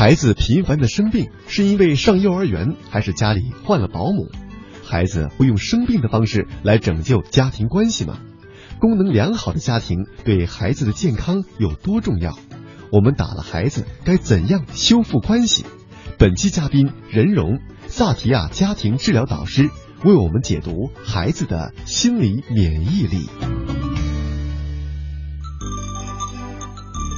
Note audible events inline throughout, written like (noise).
孩子频繁的生病，是因为上幼儿园，还是家里换了保姆？孩子会用生病的方式来拯救家庭关系吗？功能良好的家庭对孩子的健康有多重要？我们打了孩子该怎样修复关系？本期嘉宾任荣，萨提亚家庭治疗导师，为我们解读孩子的心理免疫力。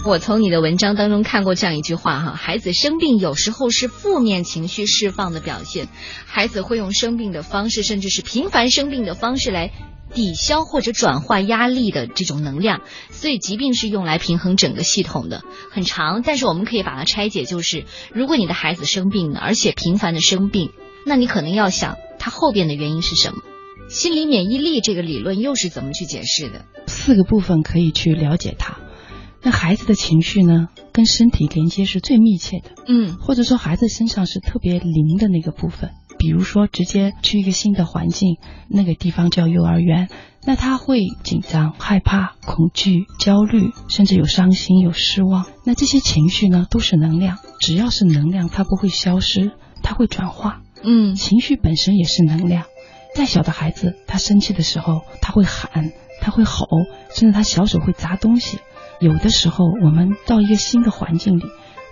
我从你的文章当中看过这样一句话哈，孩子生病有时候是负面情绪释放的表现，孩子会用生病的方式，甚至是频繁生病的方式来抵消或者转化压力的这种能量。所以疾病是用来平衡整个系统的，很长，但是我们可以把它拆解，就是如果你的孩子生病了，而且频繁的生病，那你可能要想他后边的原因是什么？心理免疫力这个理论又是怎么去解释的？四个部分可以去了解它。那孩子的情绪呢，跟身体连接是最密切的，嗯，或者说孩子身上是特别灵的那个部分。比如说，直接去一个新的环境，那个地方叫幼儿园，那他会紧张、害怕、恐惧、焦虑，甚至有伤心、有失望。那这些情绪呢，都是能量，只要是能量，它不会消失，它会转化。嗯，情绪本身也是能量。再小的孩子，他生气的时候，他会喊，他会吼，甚至他小手会砸东西。有的时候，我们到一个新的环境里，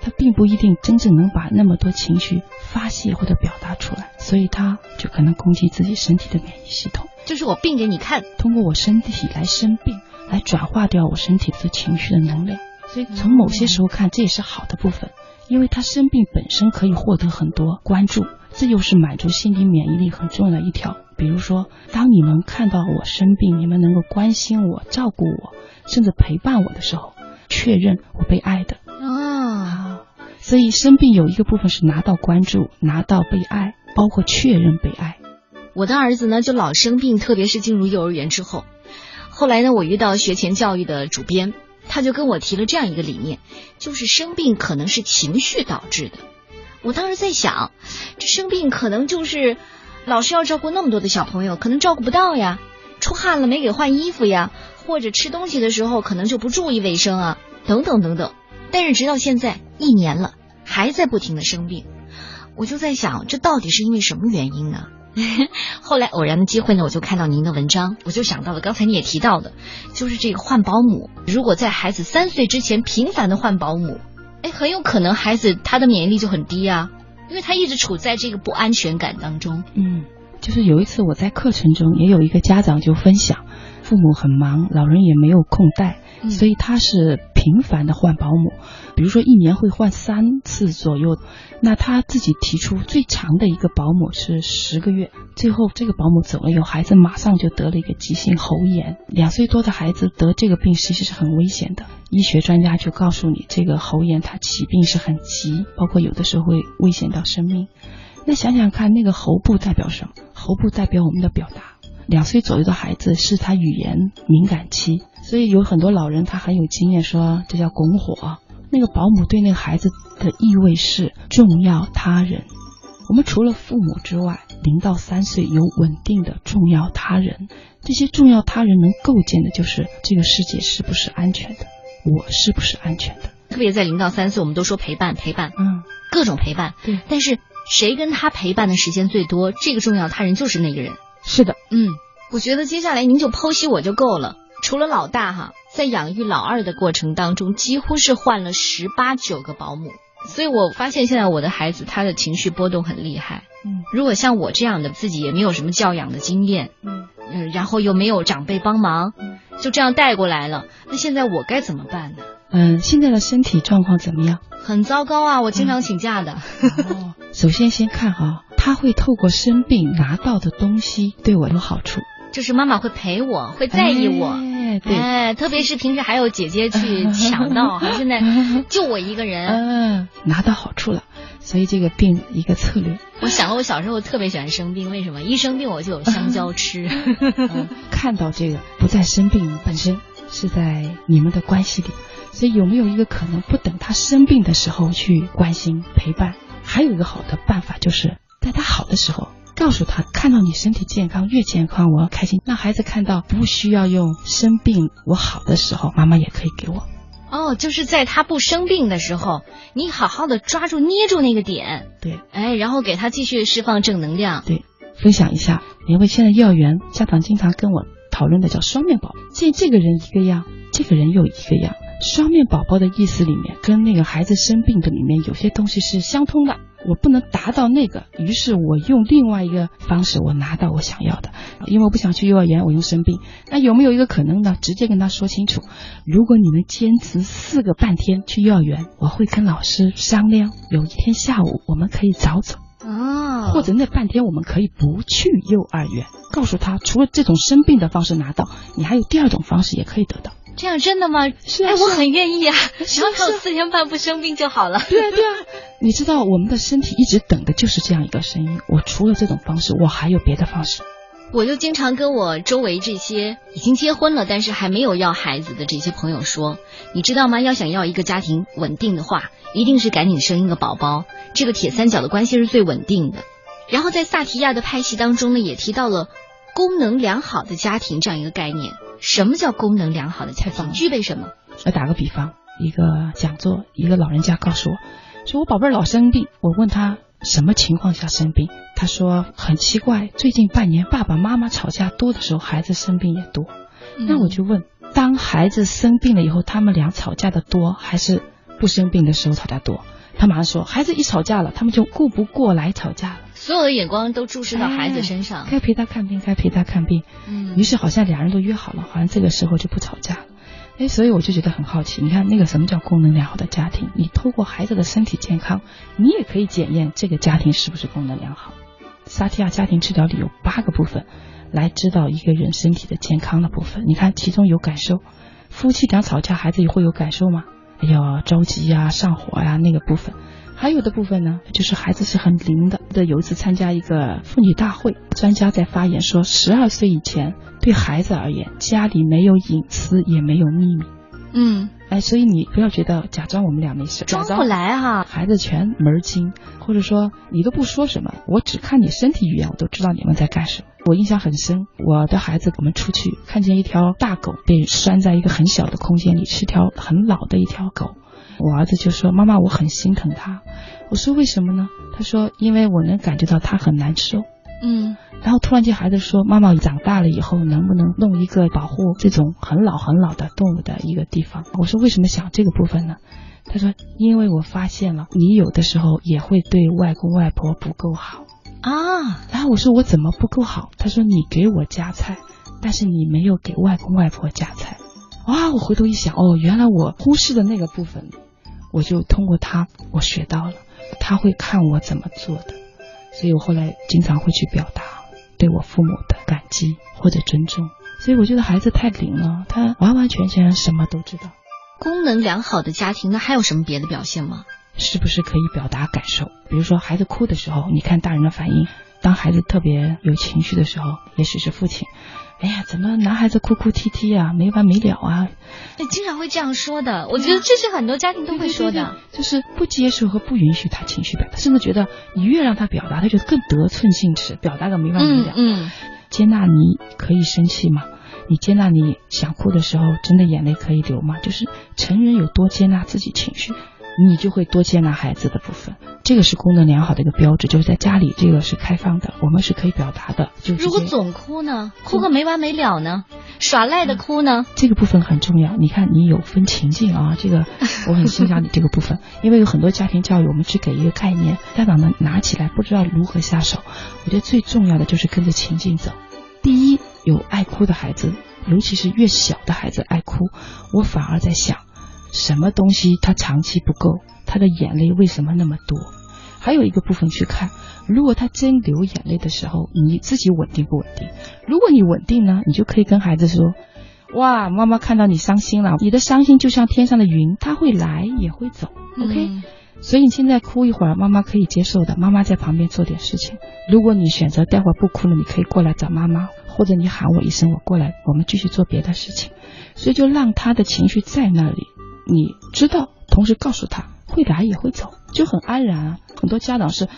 他并不一定真正能把那么多情绪发泄或者表达出来，所以他就可能攻击自己身体的免疫系统。就是我病给你看，通过我身体来生病，来转化掉我身体的情绪的能量。所以从某些时候看，这也是好的部分，因为他生病本身可以获得很多关注，这又是满足心理免疫力很重要的一条。比如说，当你们看到我生病，你们能够关心我、照顾我。甚至陪伴我的时候，确认我被爱的啊，所以生病有一个部分是拿到关注，拿到被爱，包括确认被爱。我的儿子呢，就老生病，特别是进入幼儿园之后。后来呢，我遇到学前教育的主编，他就跟我提了这样一个理念，就是生病可能是情绪导致的。我当时在想，这生病可能就是老师要照顾那么多的小朋友，可能照顾不到呀，出汗了没给换衣服呀。或者吃东西的时候可能就不注意卫生啊，等等等等。但是直到现在一年了，还在不停的生病，我就在想，这到底是因为什么原因呢？(laughs) 后来偶然的机会呢，我就看到您的文章，我就想到了刚才你也提到的，就是这个换保姆。如果在孩子三岁之前频繁的换保姆，哎，很有可能孩子他的免疫力就很低啊，因为他一直处在这个不安全感当中。嗯，就是有一次我在课程中也有一个家长就分享。父母很忙，老人也没有空带，所以他是频繁的换保姆，比如说一年会换三次左右。那他自己提出最长的一个保姆是十个月，最后这个保姆走了以后，孩子马上就得了一个急性喉炎。两岁多的孩子得这个病其实是很危险的，医学专家就告诉你，这个喉炎它起病是很急，包括有的时候会危险到生命。那想想看，那个喉部代表什么？喉部代表我们的表达。两岁左右的孩子是他语言敏感期，所以有很多老人他很有经验，说这叫拱火。那个保姆对那个孩子的意味是重要他人。我们除了父母之外，零到三岁有稳定的重要他人。这些重要他人能构建的就是这个世界是不是安全的，我是不是安全的。特别在零到三岁，我们都说陪伴陪伴，嗯，各种陪伴。对，但是谁跟他陪伴的时间最多，这个重要他人就是那个人。是的，嗯，我觉得接下来您就剖析我就够了。除了老大哈，在养育老二的过程当中，几乎是换了十八九个保姆，所以我发现现在我的孩子他的情绪波动很厉害。嗯，如果像我这样的，自己也没有什么教养的经验，嗯嗯，然后又没有长辈帮忙，就这样带过来了，那现在我该怎么办呢？嗯，现在的身体状况怎么样？很糟糕啊，我经常请假的。(laughs) 哦，首先先看啊。他会透过生病拿到的东西对我有好处，就是妈妈会陪我，会在意我，对，特别是平时还有姐姐去 (laughs) 抢到，哈，现在就我一个人，嗯，拿到好处了，所以这个病一个策略。我想了，我小时候特别喜欢生病，为什么？一生病我就有香蕉吃。(laughs) (laughs) 看到这个不在生病本身是在你们的关系里，所以有没有一个可能，不等他生病的时候去关心陪伴？还有一个好的办法就是。在他好的时候，告诉他看到你身体健康，越健康我要开心。让孩子看到不需要用生病我好的时候，妈妈也可以给我。哦，就是在他不生病的时候，你好好的抓住捏住那个点，对，哎，然后给他继续释放正能量。对，分享一下，因为现在幼儿园家长经常跟我讨论的叫双面宝，见这个人一个样，这个人又一个样。双面宝宝的意思里面，跟那个孩子生病的里面有些东西是相通的。我不能达到那个，于是我用另外一个方式，我拿到我想要的。因为我不想去幼儿园，我用生病。那有没有一个可能呢？直接跟他说清楚，如果你能坚持四个半天去幼儿园，我会跟老师商量，有一天下午我们可以早走。哦，或者那半天我们可以不去幼儿园，告诉他，除了这种生病的方式拿到，你还有第二种方式也可以得到。这样真的吗？是啊，哎，我很愿意啊！是然后还有四天半不生病就好了。对啊，对啊。你知道我们的身体一直等的就是这样一个声音。我除了这种方式，我还有别的方式。我就经常跟我周围这些已经结婚了，但是还没有要孩子的这些朋友说，你知道吗？要想要一个家庭稳定的话，一定是赶紧生一个宝宝，这个铁三角的关系是最稳定的。然后在萨提亚的拍戏当中呢，也提到了功能良好的家庭这样一个概念。什么叫功能良好的家庭？具备什么？来打个比方，一个讲座，一个老人家告诉我，说我宝贝儿老生病。我问他什么情况下生病，他说很奇怪，最近半年爸爸妈妈吵架多的时候，孩子生病也多。那我就问，当孩子生病了以后，他们俩吵架的多，还是不生病的时候吵架多？他马上说，孩子一吵架了，他们就顾不过来吵架了。所有的眼光都注视到孩子身上，该陪他看病，该陪他看病。嗯，于是好像俩人都约好了，好像这个时候就不吵架了。哎，所以我就觉得很好奇。你看那个什么叫功能良好的家庭？你透过孩子的身体健康，你也可以检验这个家庭是不是功能良好。萨提亚家庭治疗里有八个部分，来知道一个人身体的健康的部分。你看其中有感受，夫妻俩吵架，孩子也会有感受吗？哎呀，着急呀，上火呀，那个部分。还有的部分呢，就是孩子是很灵的。的有一次参加一个妇女大会，专家在发言说，十二岁以前对孩子而言，家里没有隐私，也没有秘密。嗯，哎，所以你不要觉得假装我们俩没事，装不来哈。孩子全门儿清，或者说你都不说什么，我只看你身体语言，我都知道你们在干什么。我印象很深，我的孩子我们出去看见一条大狗被拴在一个很小的空间里，是条很老的一条狗。我儿子就说：“妈妈，我很心疼它。”我说：“为什么呢？”他说：“因为我能感觉到它很难受。”嗯，然后突然间孩子说：“妈妈，长大了以后能不能弄一个保护这种很老很老的动物的一个地方？”我说：“为什么想这个部分呢？”他说：“因为我发现了你有的时候也会对外公外婆不够好啊。”然后我说：“我怎么不够好？”他说：“你给我夹菜，但是你没有给外公外婆夹菜。”哇！我回头一想，哦，原来我忽视的那个部分。我就通过他，我学到了，他会看我怎么做的，所以我后来经常会去表达对我父母的感激或者尊重。所以我觉得孩子太灵了，他完完全全什么都知道。功能良好的家庭，那还有什么别的表现吗？是不是可以表达感受？比如说孩子哭的时候，你看大人的反应；当孩子特别有情绪的时候，也许是父亲。哎呀，怎么男孩子哭哭啼啼啊，没完没了啊？哎，经常会这样说的。我觉得这是很多家庭都会说的，就是不接受和不允许他情绪表达，甚至觉得你越让他表达，他就更得寸进尺，表达个没完没了。嗯，接纳你可以生气吗？你接纳你想哭的时候，真的眼泪可以流吗？就是成人有多接纳自己情绪。你就会多接纳孩子的部分，这个是功能良好的一个标志，就是在家里这个是开放的，我们是可以表达的。就如果总哭呢，哭个没完没了呢，耍赖的哭呢，这个部分很重要。你看你有分情境啊，这个 (laughs) 我很欣赏你这个部分，因为有很多家庭教育我们只给一个概念，家长们拿起来不知道如何下手。我觉得最重要的就是跟着情境走。第一，有爱哭的孩子，尤其是越小的孩子爱哭，我反而在想。什么东西他长期不够，他的眼泪为什么那么多？还有一个部分去看，如果他真流眼泪的时候，你自己稳定不稳定？如果你稳定呢，你就可以跟孩子说：“哇，妈妈看到你伤心了，你的伤心就像天上的云，它会来也会走。”OK，所以你现在哭一会儿，妈妈可以接受的，妈妈在旁边做点事情。如果你选择待会儿不哭了，你可以过来找妈妈，或者你喊我一声，我过来，我们继续做别的事情。所以就让他的情绪在那里。你知道，同时告诉他会来也会走，就很安然啊。很多家长是，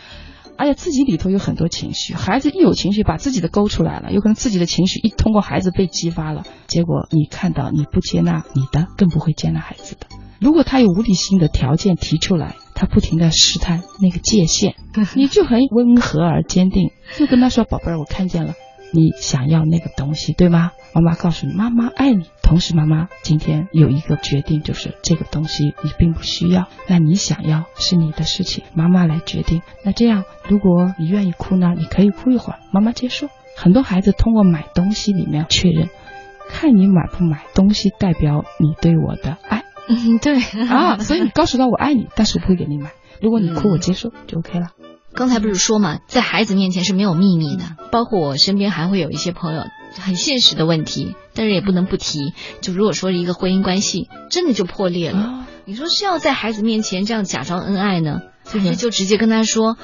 而且自己里头有很多情绪，孩子一有情绪，把自己的勾出来了，有可能自己的情绪一通过孩子被激发了，结果你看到你不接纳你的，更不会接纳孩子的。如果他有无理性的条件提出来，他不停的试探那个界限，你就很温和而坚定，就跟他说：“宝贝儿，我看见了。”你想要那个东西，对吗？妈妈告诉你，妈妈爱你。同时，妈妈今天有一个决定，就是这个东西你并不需要。那你想要是你的事情，妈妈来决定。那这样，如果你愿意哭呢，你可以哭一会儿，妈妈接受。很多孩子通过买东西里面确认，看你买不买东西，代表你对我的爱。嗯，对啊，所以你告诉他我爱你，但是我不会给你买。如果你哭，我接受就 OK 了。刚才不是说嘛，在孩子面前是没有秘密的。包括我身边还会有一些朋友，很现实的问题，但是也不能不提。就如果说一个婚姻关系真的就破裂了，你说是要在孩子面前这样假装恩爱呢，还是就直接跟他说，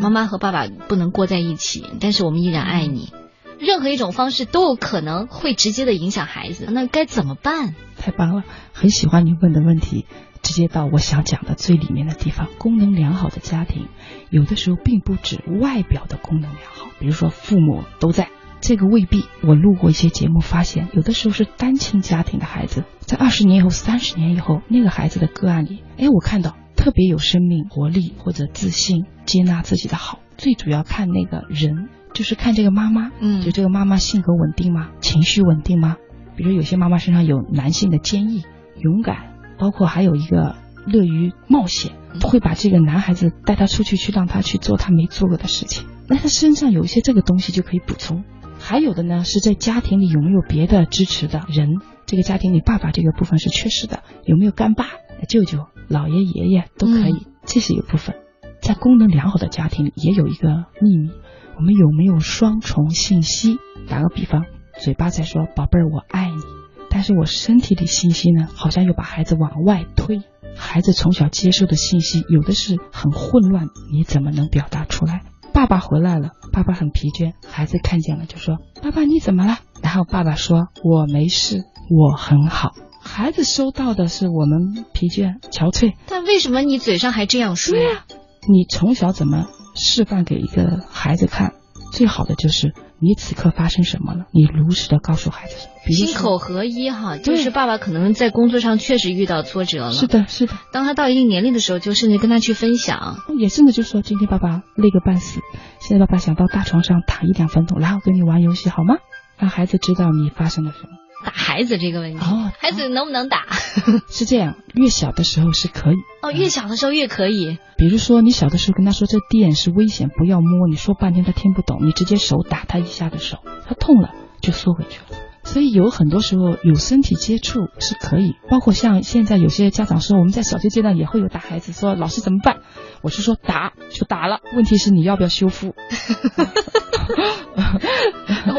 妈妈和爸爸不能过在一起，但是我们依然爱你。任何一种方式都有可能会直接的影响孩子，那该怎么办？太棒了，很喜欢你问的问题。直接到我想讲的最里面的地方。功能良好的家庭，有的时候并不指外表的功能良好，比如说父母都在，这个未必。我录过一些节目，发现有的时候是单亲家庭的孩子，在二十年以后、三十年以后，那个孩子的个案里，哎，我看到特别有生命活力或者自信，接纳自己的好。最主要看那个人，就是看这个妈妈，嗯，就这个妈妈性格稳定吗？情绪稳定吗？比如有些妈妈身上有男性的坚毅、勇敢。包括还有一个乐于冒险，会把这个男孩子带他出去，去让他去做他没做过的事情。那他身上有一些这个东西就可以补充。还有的呢，是在家庭里有没有别的支持的人？这个家庭里爸爸这个部分是缺失的，有没有干爸、舅舅、姥爷、爷爷都可以，这是一个部分。在功能良好的家庭里也有一个秘密，我们有没有双重信息？打个比方，嘴巴在说“宝贝儿，我爱你”。但是我身体里信息呢，好像又把孩子往外推。孩子从小接受的信息有的是很混乱，你怎么能表达出来？爸爸回来了，爸爸很疲倦，孩子看见了就说：“爸爸你怎么了？”然后爸爸说：“我没事，我很好。”孩子收到的是我们疲倦、憔悴。但为什么你嘴上还这样说呀？你从小怎么示范给一个孩子看？最好的就是你此刻发生什么了，你如实的告诉孩子。心口合一哈，就是爸爸可能在工作上确实遇到挫折了。是的，是的。当他到一定年龄的时候，就甚至跟他去分享，也甚至就说今天爸爸累个半死，现在爸爸想到大床上躺一两分钟，然后跟你玩游戏好吗？让孩子知道你发生了什么。打孩子这个问题，哦，孩子能不能打？(laughs) 是这样，越小的时候是可以。哦，越小的时候越可以。比如说你小的时候跟他说这电是危险，不要摸，你说半天他听不懂，你直接手打他一下的手，他痛了就缩回去了。所以有很多时候有身体接触是可以，包括像现在有些家长说我们在小学阶段也会有打孩子，说老师怎么办？我是说打就打了，问题是你要不要修复？(laughs)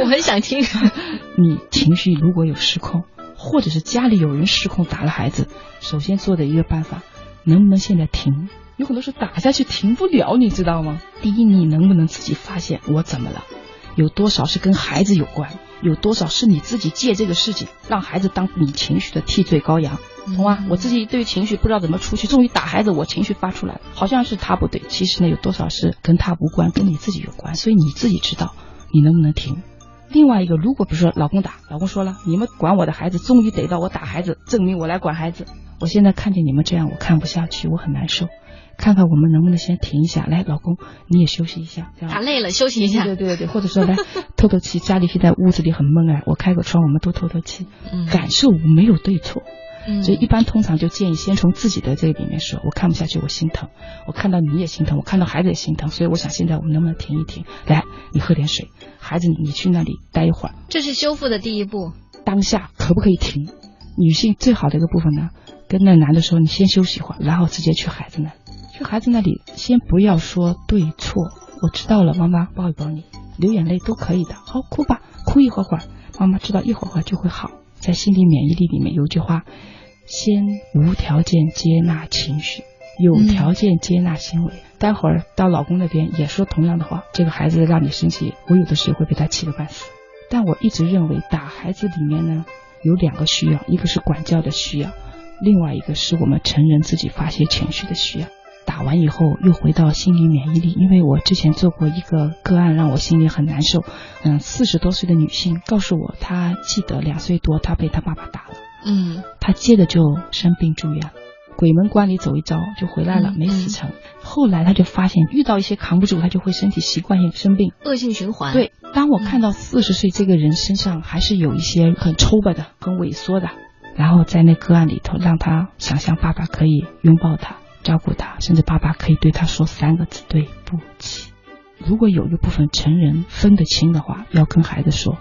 我很想听。(laughs) 你情绪如果有失控，或者是家里有人失控打了孩子，首先做的一个办法，能不能现在停？有很多时候打下去停不了，你知道吗？第一，你能不能自己发现我怎么了？有多少是跟孩子有关？有多少是你自己借这个事情让孩子当你情绪的替罪羔羊，懂吗？我自己对于情绪不知道怎么出去，终于打孩子，我情绪发出来了，好像是他不对，其实呢有多少是跟他无关，跟你自己有关，所以你自己知道你能不能停。另外一个，如果比如说老公打，老公说了，你们管我的孩子，终于逮到我打孩子，证明我来管孩子，我现在看见你们这样，我看不下去，我很难受。看看我们能不能先停一下，来，老公你也休息一下，这样打累了休息一下，对对对对，或者说来 (laughs) 透透气，家里现在屋子里很闷哎，我开个窗，我们都透透气，感受没有对错，所以一般通常就建议先从自己的这里面说，我看不下去，我心疼，我看到你也心疼，我看到孩子也心疼，所以我想现在我们能不能停一停，来，你喝点水，孩子你去那里待一会儿，这是修复的第一步，当下可不可以停？女性最好的一个部分呢，跟那男的说，你先休息一会儿，然后直接去孩子那。去孩子那里，先不要说对错，我知道了，妈妈抱一抱你，流眼泪都可以的，好哭吧，哭一会儿会儿，妈妈知道一会儿会儿就会好。在心理免疫力里面有句话，先无条件接纳情绪，有条件接纳行为。待会儿到老公那边也说同样的话，这个孩子让你生气，我有的时候会被他气个半死。但我一直认为打孩子里面呢有两个需要，一个是管教的需要，另外一个是我们成人自己发泄情绪的需要。打完以后又回到心理免疫力，因为我之前做过一个个案，让我心里很难受。嗯，四十多岁的女性告诉我，她记得两岁多她被她爸爸打了，嗯，她接着就生病住院了。鬼门关里走一遭就回来了，嗯没死成。后来他就发现遇到一些扛不住，他就会身体习惯性生病。恶性循环。，对，当我看到四十岁这个人身上还是有一些很抽巴的、很萎缩的，然后在那个案里头，让他想象爸爸可以拥抱他、照顾他，甚至爸爸可以对他说三个字：对不起。如果有一部分成人分得清的话，要跟孩子说，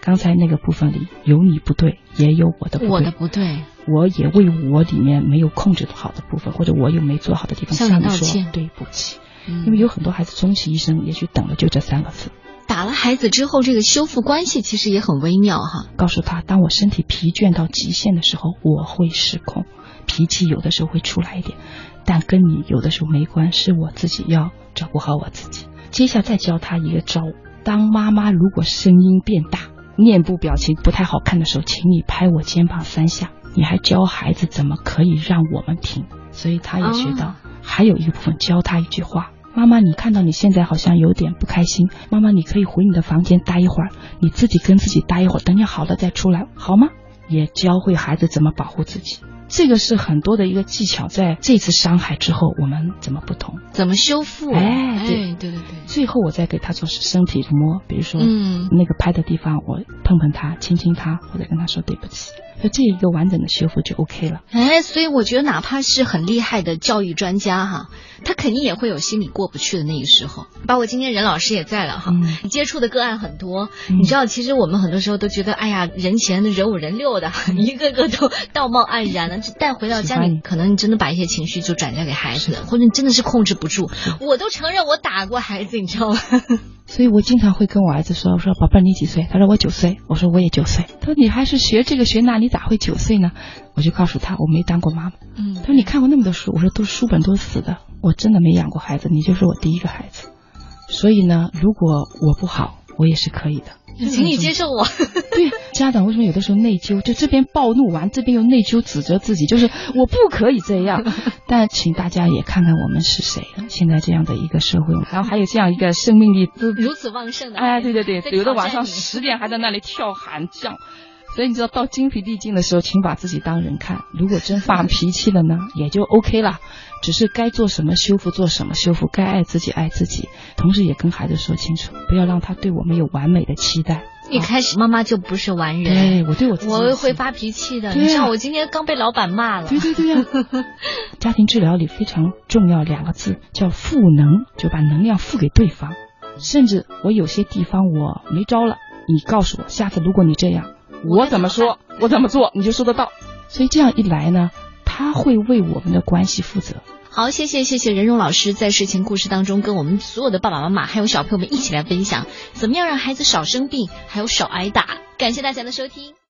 刚才那个部分里有你不对，也有我的不对，我的不对。我也为我里面没有控制好的部分，或者我有没做好的地方向你说道歉对不起。嗯因为有很多孩子终其一生，也许等的就这三个字。打了孩子之后，这个修复关系其实也很微妙哈。告诉他，当我身体疲倦到极限的时候，我会失控，脾气有的时候会出来一点，但跟你有的时候没关，是我自己要照顾好我自己。接下来再教他一个招，当妈妈如果声音变大，面部表情不太好看的时候，请你拍我肩膀三下。你还教孩子怎么可以让我们听，所以他也学到。哦还有一个部分教他一句话：妈妈，你看到你现在好像有点不开心，妈妈，你可以回你的房间待一会儿，你自己跟自己待一会儿，等你好了再出来，好吗？也教会孩子怎么保护自己，这个是很多的一个技巧。在这次伤害之后，我们怎么不同？怎么修复？哎对对对对对，最后我再给他做身体摸，比如说，嗯那个拍的地方，我碰碰他，亲亲他，或者跟他说对不起，那这一个完整的修复就 OK 了。哎，所以我觉得哪怕是很厉害的教育专家哈，他肯定也会有心里过不去的那个时候。包括今天任老师也在了哈，嗯你接触的个案很多，嗯你知道，其实我们很多时候都觉得，哎呀，人前的人五人六的，一个个都道貌岸然的，这带回到家里，可能你真的把一些情绪就转嫁给孩子了，或者你真的是控制不住。我都承认我打过孩子，你知道吗？所以我经常会跟我儿子说：“我说宝贝儿，你几岁？”他说我九岁。我说我也九岁。他说你还是学这个学那，你咋会九岁呢？我就告诉他我没当过妈妈。嗯他说你看过那么多书？我说都书本都是死的，我真的没养过孩子，你就是我第一个孩子。所以呢，如果我不好，我也是可以的。请你接受我。(laughs) 对，家长为什么有的时候内疚？就这边暴怒完，这边又内疚指责自己，就是我不可以这样。(laughs) 但请大家也看看我们是谁，现在这样的一个社会，然后还有这样一个生命力如此旺盛的，哎，对对对，有的晚上十点还在那里跳喊叫，所以你知道到精疲力尽的时候，请把自己当人看。如果真发 (laughs) 脾气了呢，也就 OK 了。只是该做什么修复做什么修复，该爱自己爱自己，同时也跟孩子说清楚，不要让他对我们有完美的期待。一开始妈妈就不是完人，对我对我自己我也会发脾气的。对啊你知道我今天刚被老板骂了。对对对呀、(laughs) 家庭治疗里非常重要两个字叫赋能，就把能量赋给对方。甚至我有些地方我没招了，你告诉我，下次如果你这样，我怎么说，我怎么做，你就收得到。所以这样一来呢，他会为我们的关系负责。好，谢谢谢谢任荣老师在睡前故事当中跟我们所有的爸爸妈妈还有小朋友们一起来分享，怎么样让孩子少生病，还有少挨打。感谢大家的收听。